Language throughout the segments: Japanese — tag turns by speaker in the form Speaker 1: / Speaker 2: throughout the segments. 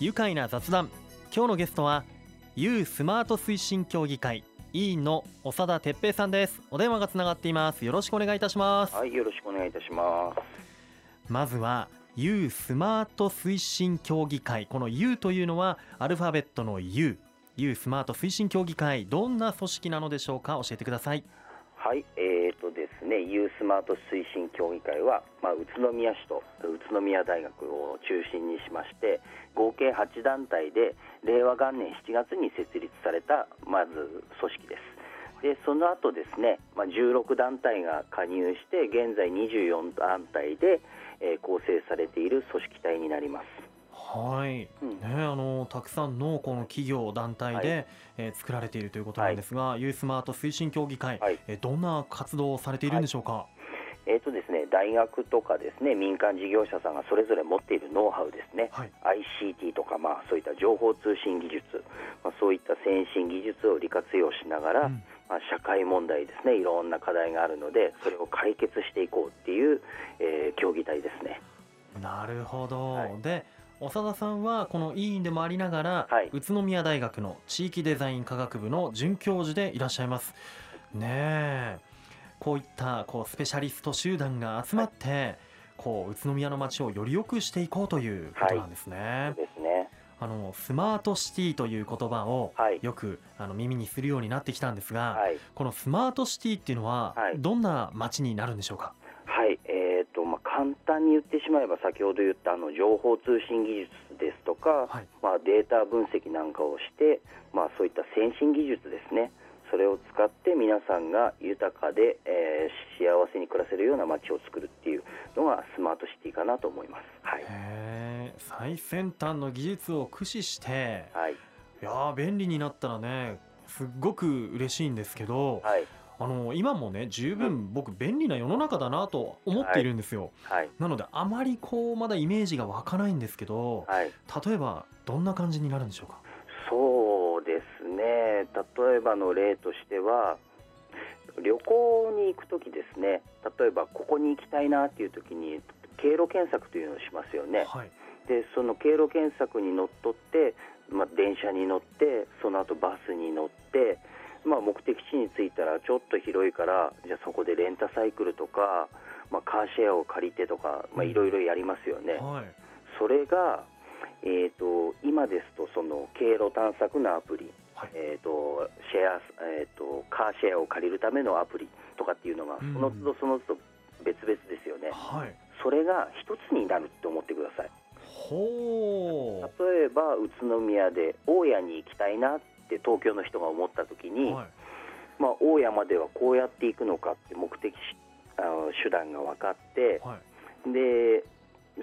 Speaker 1: 愉快な雑談。今日のゲストは U スマート推進協議会委員の長田哲平さんです。お電話がつながっています。よろしくお願いいたします。
Speaker 2: はい、よろしくお願いいたします。
Speaker 1: まずは U スマート推進協議会。この U というのはアルファベットの U U スマート推進協議会どんな組織なのでしょうか？教えてください。
Speaker 2: はい、えーとですね、ユースマート推進協議会は、まあ、宇都宮市と宇都宮大学を中心にしまして、合計8団体で令和元年7月に設立されたまず組織です。でその後ですね、まあ、16団体が加入して現在24団体で、えー構成されている組織体になります。
Speaker 1: はい、
Speaker 2: うん。
Speaker 1: ね、あのたくさんのこの企業団体で、
Speaker 2: は
Speaker 1: えー作られているということなんですが、ユースマート推進協議会、
Speaker 2: はい。
Speaker 1: えーどんな活動をされているんでしょうか、
Speaker 2: えーとですね、大学とかですね民間事業者さんがそれぞれ持っているノウハウですね、
Speaker 1: はい。
Speaker 2: ICT とか、まあ、そういった情報通信技術、まあ、そういった先進技術を利活用しながら、
Speaker 1: うん。
Speaker 2: まあ、社会問題ですねいろんな課題があるのでそれを解決していこうっていう、えー協議体ですね。
Speaker 1: なるほど、
Speaker 2: はい。
Speaker 1: で長田さんはこの委員でもありながら、
Speaker 2: はい。
Speaker 1: 宇都宮大学の地域デザイン科学部の准教授でいらっしゃいます。ねえ。こういったこうスペシャリスト集団が集まって、こう宇都宮の街をより良くしていこうということなんですね、
Speaker 2: そうですね。
Speaker 1: あのスマートシティという言葉を
Speaker 2: はい。
Speaker 1: よくあの耳にするようになってきたんですが、
Speaker 2: はい。
Speaker 1: このスマートシティっていうのは
Speaker 2: はい。
Speaker 1: どんな街になるんでしょうか、
Speaker 2: はい簡単に言ってしまえば先ほど言ったあの情報通信技術ですとか、
Speaker 1: はい。
Speaker 2: まあ、データ分析なんかをして、まあ、そういった先進技術ですね。それを使って皆さんが豊かで、えー幸せに暮らせるような街を作るっていうのがスマートシティかなと思います。はい。
Speaker 1: へえ最先端の技術を駆使して
Speaker 2: はい。
Speaker 1: いやー便利になったらねすっごく嬉しいんですけど、
Speaker 2: はい
Speaker 1: あの今もね十分僕便利な世の中だなと思っているんですよ、
Speaker 2: はい。
Speaker 1: なのであまりこうまだイメージが湧かないんですけど
Speaker 2: はい。
Speaker 1: 例えばどんな感じになるんでしょうか？
Speaker 2: そうですね。例えばの例としては旅行に行くときですね。例えばここに行きたいなっていうときに経路検索というのをしますよね。
Speaker 1: はい。
Speaker 2: でその経路検索にのっとって、まあ、電車に乗ってその後バスに乗って、まあ、目的地に着いたらちょっと広いからじゃあそこでレンタサイクルとか、まあ、カーシェアを借りてとかいろいろやりますよね。
Speaker 1: はい。
Speaker 2: それが、えー、と今ですとその経路探索のアプリ、
Speaker 1: はい。
Speaker 2: えー、とシェア、えー、とカーシェアを借りるためのアプリとかっていうのが
Speaker 1: うん
Speaker 2: その都度その都度別々ですよね、
Speaker 1: はい。
Speaker 2: それが一つになるって思ってください。
Speaker 1: ほ
Speaker 2: 例えば宇都宮で大谷に行きたいなって東京の人が思った時
Speaker 1: う、
Speaker 2: に、
Speaker 1: はい、
Speaker 2: まあ、大谷まではこうやって行くのかって目的しあの手段が分かって
Speaker 1: はい。
Speaker 2: で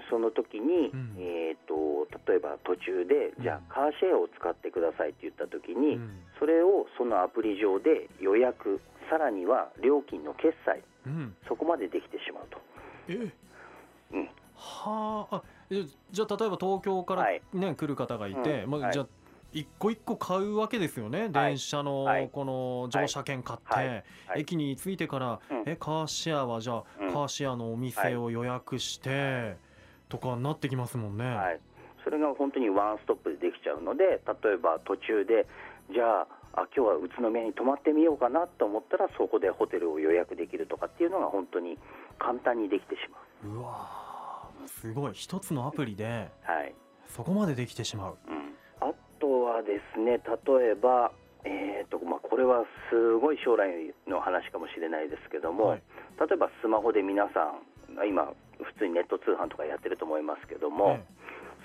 Speaker 2: その時に、
Speaker 1: うん。
Speaker 2: えー、と例えば途中でじゃ
Speaker 1: うん
Speaker 2: あカーシェアを使ってくださいって言った時に、
Speaker 1: うん。
Speaker 2: それをそのアプリ上で予約さらには料金の決済
Speaker 1: うん、
Speaker 2: そこまでできてしまうと。
Speaker 1: え？
Speaker 2: うん。
Speaker 1: はあ。じゃあ例えば東京から、
Speaker 2: はい。
Speaker 1: ね来る方がいて、まあ、じゃあ一個一個買うわけですよね、電車の
Speaker 2: はい。
Speaker 1: この乗車券買って、駅に着いてから、
Speaker 2: うん。
Speaker 1: えカーシェアはじゃあ、
Speaker 2: うん。
Speaker 1: カーシェアのお店を予約して、とかになってきますもんね。
Speaker 2: はい、それが本当にワンストップでできちゃうので例えば途中でじゃああ今日は宇都宮に泊まってみようかなと思ったらそこでホテルを予約できるとかっていうのが本当に簡単にできてしま
Speaker 1: う。わーすごい。一つのアプリで
Speaker 2: う、はい。
Speaker 1: そこまでできてしまう。
Speaker 2: うん、あとはですね例えば、えーとまあ、これはすごい将来の話かもしれないですけども、
Speaker 1: はい。
Speaker 2: 例えばスマホで皆さん今普通にネット通販とかやってると思いますけども、
Speaker 1: え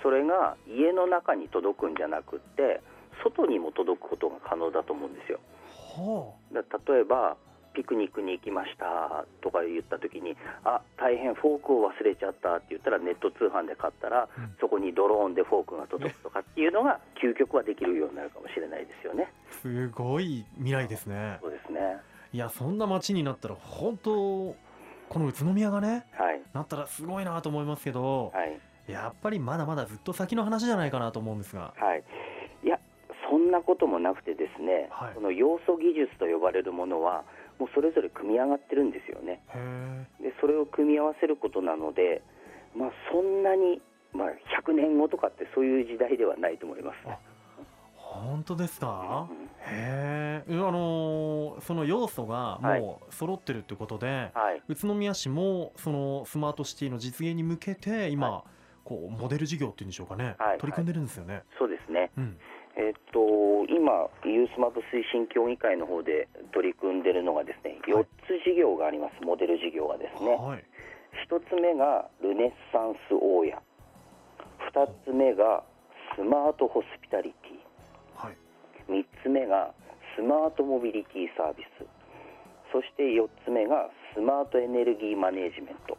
Speaker 2: それが家の中に届くんじゃなくって外にも届くことが可能だと思うんですよ。
Speaker 1: えは
Speaker 2: だ例えばピクニックに行きましたとか言った時にあ大変フォークを忘れちゃったって言ったらネット通販で買ったら、
Speaker 1: うん。
Speaker 2: そこにドローンでフォークが届くとかっていうのが究極はできるようになるかもしれないですよね。
Speaker 1: あすごい未来ですね。
Speaker 2: そうですね。
Speaker 1: いやそんな街になったら本当この宇都宮がね
Speaker 2: はい。
Speaker 1: なったらすごいなと思いますけど、
Speaker 2: はい。
Speaker 1: やっぱりまだまだずっと先の話じゃないかなと思うんですが。
Speaker 2: はいこともなくてですね、
Speaker 1: はい。
Speaker 2: この要素技術と呼ばれるものはもうそれぞれ組み上がってるんですよね。でそれを組み合わせることなので、まあ、そんなに、まあ、100年後とかってそういう時代ではないと思います。
Speaker 1: あ本当ですか、
Speaker 2: うん
Speaker 1: へえあのーその要素がもう揃ってるってことで、
Speaker 2: はい、
Speaker 1: 宇都宮市もそのスマートシティの実現に向けて今、
Speaker 2: は
Speaker 1: こうモデル事業っていうんでしょうかね、
Speaker 2: はい。
Speaker 1: 取り組んでるんですよね。
Speaker 2: そうですね。
Speaker 1: うん
Speaker 2: えっと今ユースマート推進協議会の方で取り組んでるのがですね、
Speaker 1: はい
Speaker 2: 4つ事業があります。モデル事業がですね。
Speaker 1: はい
Speaker 2: 1つ目がルネッサンス大家、2つ目がスマートホスピタリテ
Speaker 1: はい
Speaker 2: ィ、3つ目がスマートモビリティサービス、そして4つ目がスマートエネルギーマネジメント。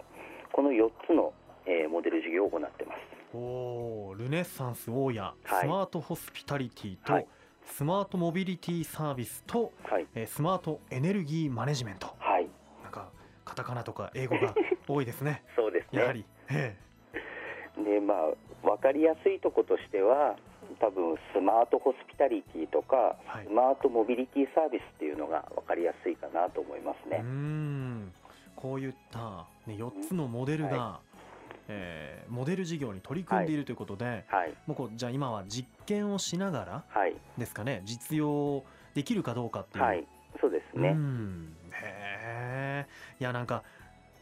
Speaker 2: この4つの、えーモデル事業を行ってます。
Speaker 1: おールネッサンス大家、
Speaker 2: はい。
Speaker 1: スマートホスピタリティと、
Speaker 2: はい。
Speaker 1: スマートモビリティサービスと、
Speaker 2: はい、
Speaker 1: えースマートエネルギーマネジメント。
Speaker 2: はい、
Speaker 1: なんかカタカナとか英語が多いですね。
Speaker 2: そうですね。
Speaker 1: やはり、え
Speaker 2: でまあ分かりやすいとことしては多分スマートホスピタリティとか、
Speaker 1: はい。
Speaker 2: スマートモビリティサービスっていうのが分かりやすいかなと思います
Speaker 1: えう。ん。こういった、ね、4つのモデルが、
Speaker 2: は
Speaker 1: えーモデル事業に取り組んでいるということで、
Speaker 2: はい。
Speaker 1: もうこうじゃあ今は実験をしながら
Speaker 2: はい。
Speaker 1: ですかね実用できるかどうかっていう、
Speaker 2: はい。そうです
Speaker 1: う
Speaker 2: ね。
Speaker 1: ん。へえいやなんか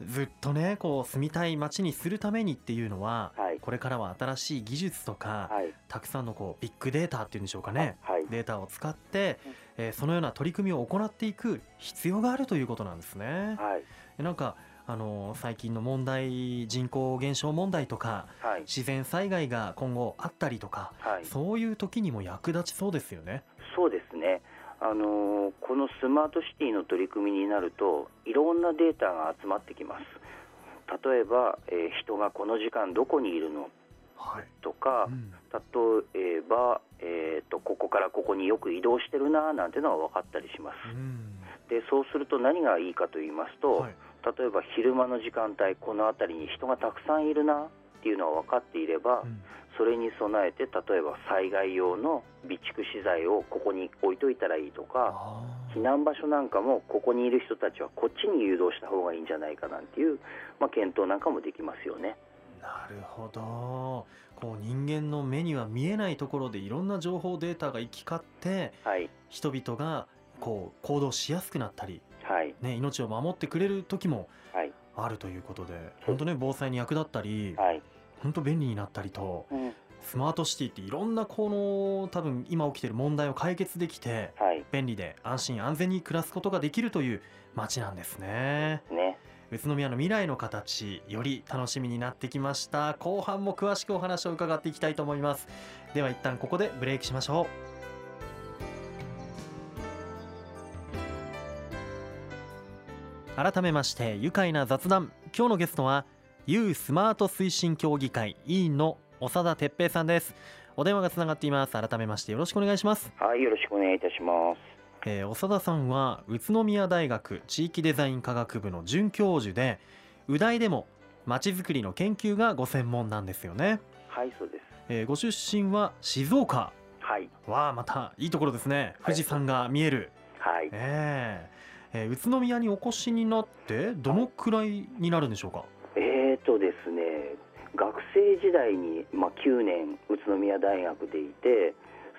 Speaker 1: ずっとねこう住みたい街にするためにっていうのは
Speaker 2: はい。
Speaker 1: これからは新しい技術とか、
Speaker 2: はい。
Speaker 1: たくさんのこうビッグデータっていうんでしょうかね。
Speaker 2: はい。
Speaker 1: データを使って
Speaker 2: うん、
Speaker 1: えーそのような取り組みを行っていく必要があるということなんですね。
Speaker 2: はい。
Speaker 1: なんかあの最近の問題人口減少問題とか
Speaker 2: はい
Speaker 1: 自然災害が今後あったりとか
Speaker 2: はい
Speaker 1: そういう時にも役立ちそうですよね。
Speaker 2: そうですね。あのーこのスマートシティの取り組みになるといろんなデータが集まってきます。例えば、えー人がこの時間どこにいるの？
Speaker 1: はい
Speaker 2: とか
Speaker 1: う、ん
Speaker 2: 例えば、えー、とここからここによく移動してるななんてのが分かったりします。
Speaker 1: うん
Speaker 2: でそうすると何がいいかと言いますと、
Speaker 1: はい
Speaker 2: 例えば昼間の時間帯この辺りに人がたくさんいるなっていうのが分かっていれば、
Speaker 1: うん。
Speaker 2: それに備えて例えば災害用の備蓄資材をここに置いといたらいいとか避難場所なんかもここにいる人たちはこっちに誘導した方がいいんじゃないかなんていう、まあ、検討なんかもできますよね。
Speaker 1: なるほど。こう人間の目には見えないところでいろんな情報データが行き交って
Speaker 2: はい、
Speaker 1: 人々がこう行動しやすくなったり、
Speaker 2: はい、
Speaker 1: ね、命を守ってくれる時も
Speaker 2: はい、
Speaker 1: あるということで本当ね防災に役立ったり
Speaker 2: はい、
Speaker 1: 本当便利になったりと
Speaker 2: うん、
Speaker 1: スマートシティっていろんなこの多分今起きてる問題を解決できて
Speaker 2: はい、
Speaker 1: 便利で安心安全に暮らすことができるという街なんですね。
Speaker 2: ね、
Speaker 1: 宇都宮の未来の形より楽しみになってきました。後半も詳しくお話を伺っていきたいと思います。では一旦ここでブレイクしましょう改めまして愉快な雑談。今日のゲストは U スマート推進協議会委員の長田哲平さんです。お電話がつながっています。改めましてよろしくお願いします。
Speaker 2: はい、よろしくお願いいたします。
Speaker 1: えー長田さんは宇都宮大学地域デザイン科学部の准教授で宇大でもまちづくりの研究がご専門なんですよね、
Speaker 2: はい、そうです。
Speaker 1: えーご出身は静岡。
Speaker 2: はい、
Speaker 1: はまたいいところですね。富士山が見える、
Speaker 2: はい、
Speaker 1: えーえー宇都宮にお越しになってどのくらいになるんでしょうか？
Speaker 2: えーとですね、学生時代に、まあ、9年宇都宮大学でいて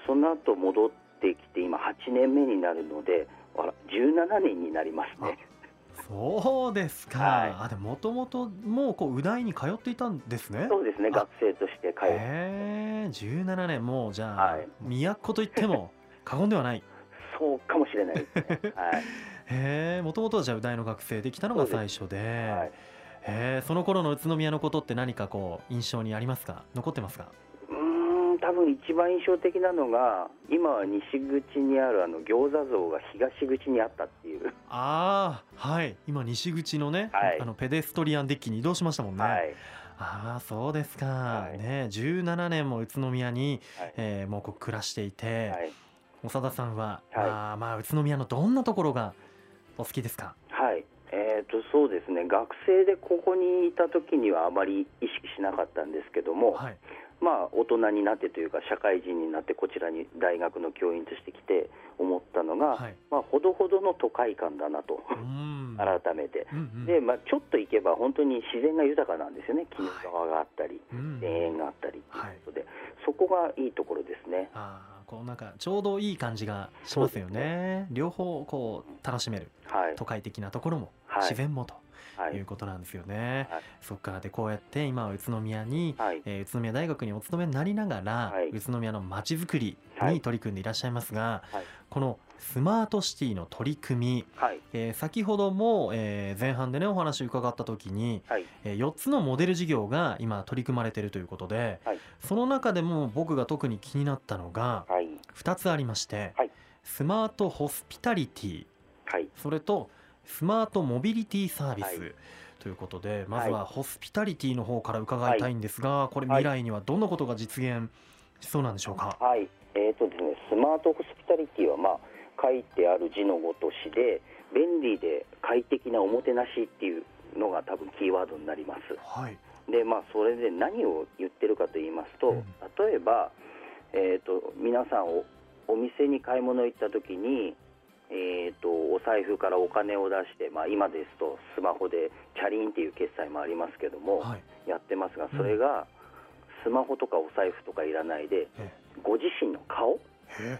Speaker 2: その後戻ってきて今8年目になるのであら17年になりますね。
Speaker 1: そうですか、
Speaker 2: はい。
Speaker 1: あでもともともうこう宇大に通っていたんですね？
Speaker 2: そうですね、
Speaker 1: あ
Speaker 2: 学生として通って、
Speaker 1: へえ17年。もうじゃあ、
Speaker 2: はい。
Speaker 1: 都と言っても過言ではない。
Speaker 2: そうかもしれないですね。はい
Speaker 1: へえもともとはじゃあ宇大の学生できたのが最初で。
Speaker 2: はい、
Speaker 1: へえその頃の宇都宮のことって何かこう印象にありますか？残ってますか？
Speaker 2: うーん多分一番印象的なのが今は西口にあるあの餃子像が東口にあったっていう、
Speaker 1: ああはい。今西口のね、
Speaker 2: はい。
Speaker 1: あのペデストリアンデッキに移動しましたもんね、
Speaker 2: はい。
Speaker 1: ああそうですか、
Speaker 2: はい。
Speaker 1: ね17年も宇都宮に、
Speaker 2: はい。
Speaker 1: えーもうこう暮らしていて、
Speaker 2: はい。
Speaker 1: 長田さんは、
Speaker 2: はい。
Speaker 1: まあまあ宇都宮のどんなところがお好きですか？
Speaker 2: はい。えー、とそうですね。学生でここにいた時にはあまり意識しなかったんですけども、
Speaker 1: はい。
Speaker 2: まあ、大人になってというか社会人になってこちらに大学の教員として来て思ったのが、
Speaker 1: はい。
Speaker 2: まあ、ほどほどの都会感だなと
Speaker 1: うん。
Speaker 2: 改めて、
Speaker 1: うんうん。
Speaker 2: でまあ、ちょっと行けば本当に自然が豊かなんですよね。鬼怒川があったり、
Speaker 1: うん。
Speaker 2: 田園があったりということで、そこがいいところですね。
Speaker 1: ああこうなんかちょうどいい感じがしますよね。両方こう楽しめる
Speaker 2: はい。
Speaker 1: 都会的なところも
Speaker 2: はい。
Speaker 1: 自然もと
Speaker 2: はい。
Speaker 1: いうことなんですよね、
Speaker 2: はい。
Speaker 1: そっか。でこうやって今は宇都宮に、
Speaker 2: はい。
Speaker 1: えー宇都宮大学にお勤めになりながら、
Speaker 2: はい。
Speaker 1: 宇都宮のまちづくりに
Speaker 2: はい。
Speaker 1: 取り組んでいらっしゃいますが、
Speaker 2: はい。
Speaker 1: このスマートシティの取り組み、
Speaker 2: はい。
Speaker 1: えー先ほども、えー前半でねお話伺った時に、
Speaker 2: はい。
Speaker 1: え4つのモデル事業が今取り組まれているということで、
Speaker 2: はい。
Speaker 1: その中でも僕が特に気になったのが
Speaker 2: はい。
Speaker 1: 2つありまして、
Speaker 2: はい。
Speaker 1: スマートホスピタリティ。
Speaker 2: はい。
Speaker 1: それとスマートモビリティサービス、
Speaker 2: はい。
Speaker 1: ということでまずはホスピタリティの方から伺いたいんですが、これ
Speaker 2: はい
Speaker 1: 未来にはどんなことが実現しそうなんでしょうか？
Speaker 2: はい、えーとですね、スマートホスピタリティは、まあ、書いてある字のごとしで便利で快適なおもてなしっていうのが多分キーワードになります。
Speaker 1: はい、
Speaker 2: でまあそれで何を言ってるかと言いますと、
Speaker 1: うん。
Speaker 2: 例えば、えー、と皆さんおお店に買い物行った時に、えー、とお財布からお金を出して、まあ、今ですとスマホでチャリンっていう決済もありますけども、
Speaker 1: はい、
Speaker 2: やってますがそれがスマホとかお財布とかいらないで
Speaker 1: え
Speaker 2: ご自身の顔
Speaker 1: え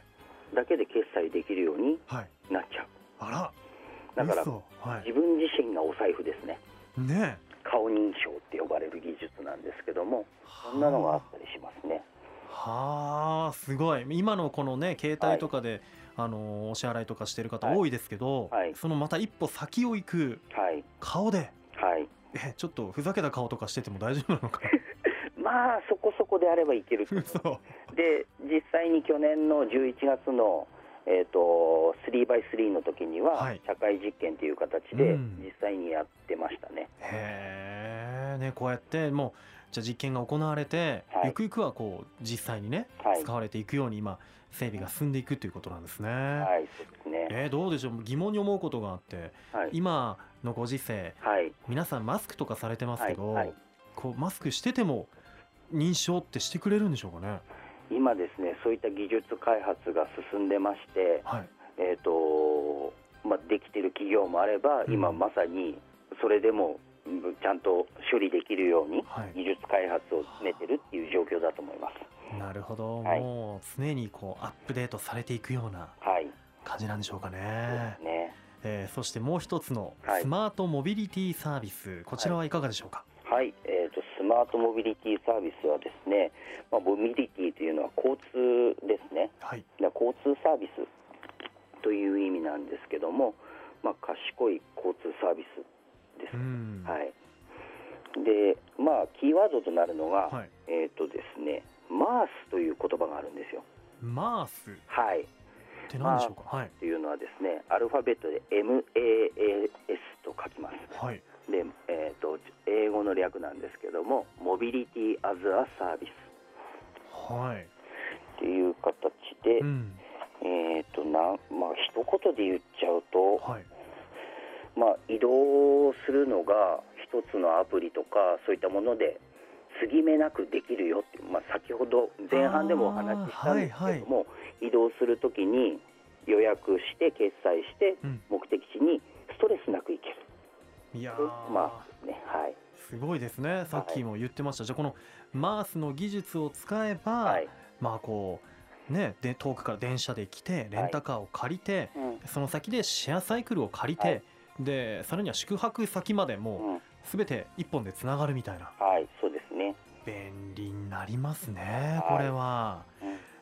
Speaker 2: だけで決済できるように
Speaker 1: はい、
Speaker 2: なっちゃう。
Speaker 1: あら、
Speaker 2: だから
Speaker 1: 嘘。は
Speaker 2: 自分自身がお財布ですね。
Speaker 1: い、ね。え、
Speaker 2: 顔認証って呼ばれる技術なんですけどもそんなのがあったりしますね。
Speaker 1: はあすごい。今のこのね携帯とかで、あのお支払いとかしてる方
Speaker 2: はい。
Speaker 1: 多いですけど、
Speaker 2: はい。
Speaker 1: そのまた一歩先を行く
Speaker 2: はい。
Speaker 1: 顔で
Speaker 2: はい。
Speaker 1: えちょっとふざけた顔とかしてても大丈夫なのか
Speaker 2: まあそこそこであればいける
Speaker 1: 嘘
Speaker 2: で実際に去年の11月のえー、と 3x3 の時には、
Speaker 1: はい。
Speaker 2: 社会実験という形で
Speaker 1: うん。
Speaker 2: 実際にやってましたね、
Speaker 1: へえねこうやってもうじゃあ実験が行われて、
Speaker 2: はい。
Speaker 1: ゆくゆくはこう実際にね、
Speaker 2: はい。
Speaker 1: 使われていくように今整備が進んでいくということなんですね、
Speaker 2: はいそうですね。
Speaker 1: えーどうでしょう。疑問に思うことがあって
Speaker 2: はい。
Speaker 1: 今のご時世
Speaker 2: はい。
Speaker 1: 皆さんマスクとかされてますけど、
Speaker 2: はいはい。
Speaker 1: こうマスクしてても認証ってしてくれるんでしょうかね？
Speaker 2: 今ですねそういった技術開発が進んでまして、
Speaker 1: はい。
Speaker 2: えーとまあ、できてる企業もあれば、
Speaker 1: うん。
Speaker 2: 今まさにそれでもうんちゃんと処理できるように
Speaker 1: はい。
Speaker 2: 技術開発を進めてるっていう状況だと思います。
Speaker 1: なるほど、
Speaker 2: はい。
Speaker 1: もう常にこうアップデートされていくような
Speaker 2: はい、
Speaker 1: 感じなんでしょうかね。
Speaker 2: ですね。
Speaker 1: えーそしてもう一つの
Speaker 2: はい。
Speaker 1: スマートモビリティサービス、こちらはいかがでしょうか、
Speaker 2: はい、えーマートモビリティサービスはですね、まあ、モビリティというのは交通ですね。
Speaker 1: はい
Speaker 2: 交通サービスという意味なんですけども、まあ、賢い交通サービスです
Speaker 1: う。ん
Speaker 2: はい。で、まあ、キーワードとなるのが、
Speaker 1: はい
Speaker 2: えっ、とですね、マースという言葉があるんですよ。
Speaker 1: マース？っ
Speaker 2: はい。
Speaker 1: て何でしょうか？はい
Speaker 2: というのはですね、アルファベットで MAAS と書きます。
Speaker 1: はい
Speaker 2: で、えっ、と、英語の略なんですけども、モビリティアズアサービス
Speaker 1: はい。
Speaker 2: っていう形で、
Speaker 1: うん。
Speaker 2: えっ、と、な、まあ、一言で言っちゃうと、
Speaker 1: はい。
Speaker 2: まあ、移動するのが一つのアプリとかそういったもので継ぎ目なくできるよっていう、まあ、先ほど前半でもお話ししたんですけども、移動するときに予約して決済して
Speaker 1: うん。
Speaker 2: 目的地にストレスなく行ける
Speaker 1: いや
Speaker 2: まあねはい。
Speaker 1: すごいですね。さっきも言ってました、じゃあこのマースの技術を使えば、
Speaker 2: はい、
Speaker 1: まあこうねで遠くから電車で来てレンタカーを借りて、
Speaker 2: うん。
Speaker 1: その先でシェアサイクルを借りて、
Speaker 2: はい。
Speaker 1: でさらには宿泊先までも
Speaker 2: うん。
Speaker 1: う全て一本でつながるみたいな。
Speaker 2: はい、そうですね、
Speaker 1: 便利になりますね
Speaker 2: はい。
Speaker 1: これは。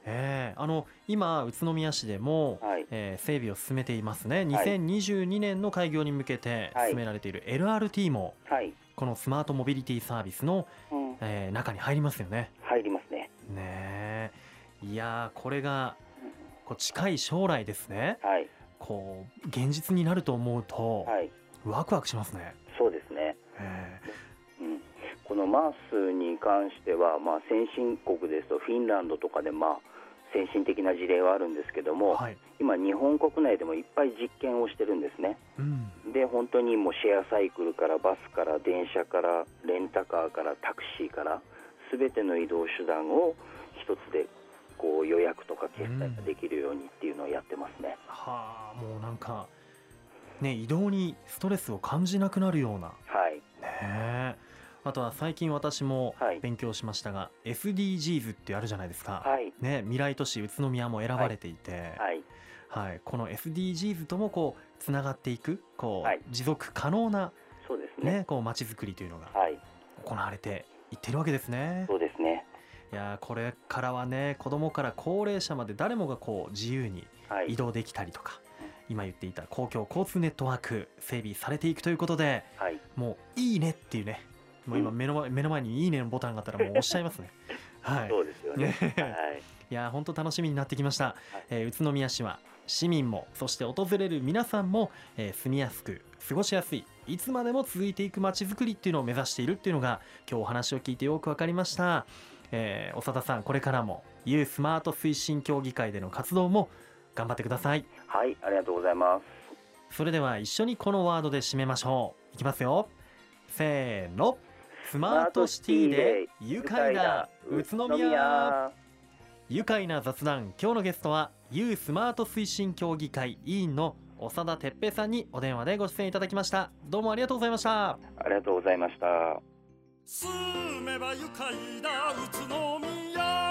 Speaker 2: うん
Speaker 1: ええあの今宇都宮市でも、
Speaker 2: はい。
Speaker 1: えー整備を進めていますね。2022年の開業に向けて
Speaker 2: はい。
Speaker 1: 進められている LRT も
Speaker 2: はい、
Speaker 1: このスマートモビリティサービスの、
Speaker 2: うん、
Speaker 1: えー中に入りますよね。
Speaker 2: 入りますね、
Speaker 1: ねえ。いやーこれがこう近い将来ですね。
Speaker 2: はい、
Speaker 1: こう現実になると思うと、
Speaker 2: はい、
Speaker 1: ワクワクしますね。
Speaker 2: そうですね。
Speaker 1: え
Speaker 2: うん、このマースに関しては、まあ、先進国ですとフィンランドとかで、まあ、先進的な事例はあるんですけど
Speaker 1: ー
Speaker 2: も、
Speaker 1: はい、
Speaker 2: 今、日本国内でもいっぱい実験をしてるんですね。
Speaker 1: うん、
Speaker 2: で本当にもうシェアサイクルからバスから電車からレンタカーからタクシーからすべての移動手段を一つでこう予約とか決済ができるようにっていうのをやってますね。
Speaker 1: はあもうなんかね移動にストレスを感じなくなるような。
Speaker 2: はい、
Speaker 1: ねえあとは最近私も
Speaker 2: はい。
Speaker 1: 勉強しましたが、SDGs ってあるじゃないですか、
Speaker 2: はい、
Speaker 1: ね、未来都市宇都宮も選ばれていて、はい。
Speaker 2: はい、
Speaker 1: この SDGs ともこうつながっていくこう、
Speaker 2: はい。
Speaker 1: 持続可能な、
Speaker 2: そうですね。
Speaker 1: ね、こう街づくりというのが
Speaker 2: はい、
Speaker 1: 行われていってるわけですね。
Speaker 2: そうですね。
Speaker 1: いやーこれからはね子供から高齢者まで誰もがこう自由に
Speaker 2: はい、
Speaker 1: 移動できたりとか、今言っていた公共交通ネットワーク整備されていくということで
Speaker 2: はい、
Speaker 1: もういいねっていうねもう今
Speaker 2: うん。
Speaker 1: 目の前目の前にいいねのボタンがあったらもう押しちゃいますね。はい、
Speaker 2: そうですよね。
Speaker 1: ね
Speaker 2: はい、
Speaker 1: いやー本当楽しみになってきました、えー宇都宮市は市民もそして訪れる皆さんも、えー住みやすく過ごしやすいいつまでも続いていく街づくりっていうのを目指しているっていうのが今日お話を聞いてよく分かりました、えー長田さんこれからも U スマート推進協議会での活動も頑張ってください。
Speaker 2: はい、ありがとうございます。
Speaker 1: それでは一緒にこのワードで締めましょう。いきますよ。せーのスマートシティで愉快な宇都宮。愉快な雑談。今日のゲストは U スマート推進協議会委員の長田哲平さんにお電話でご出演いただきました。どうもありがとうございました。
Speaker 2: ありがとうございました。
Speaker 3: 住めば愉快な宇都宮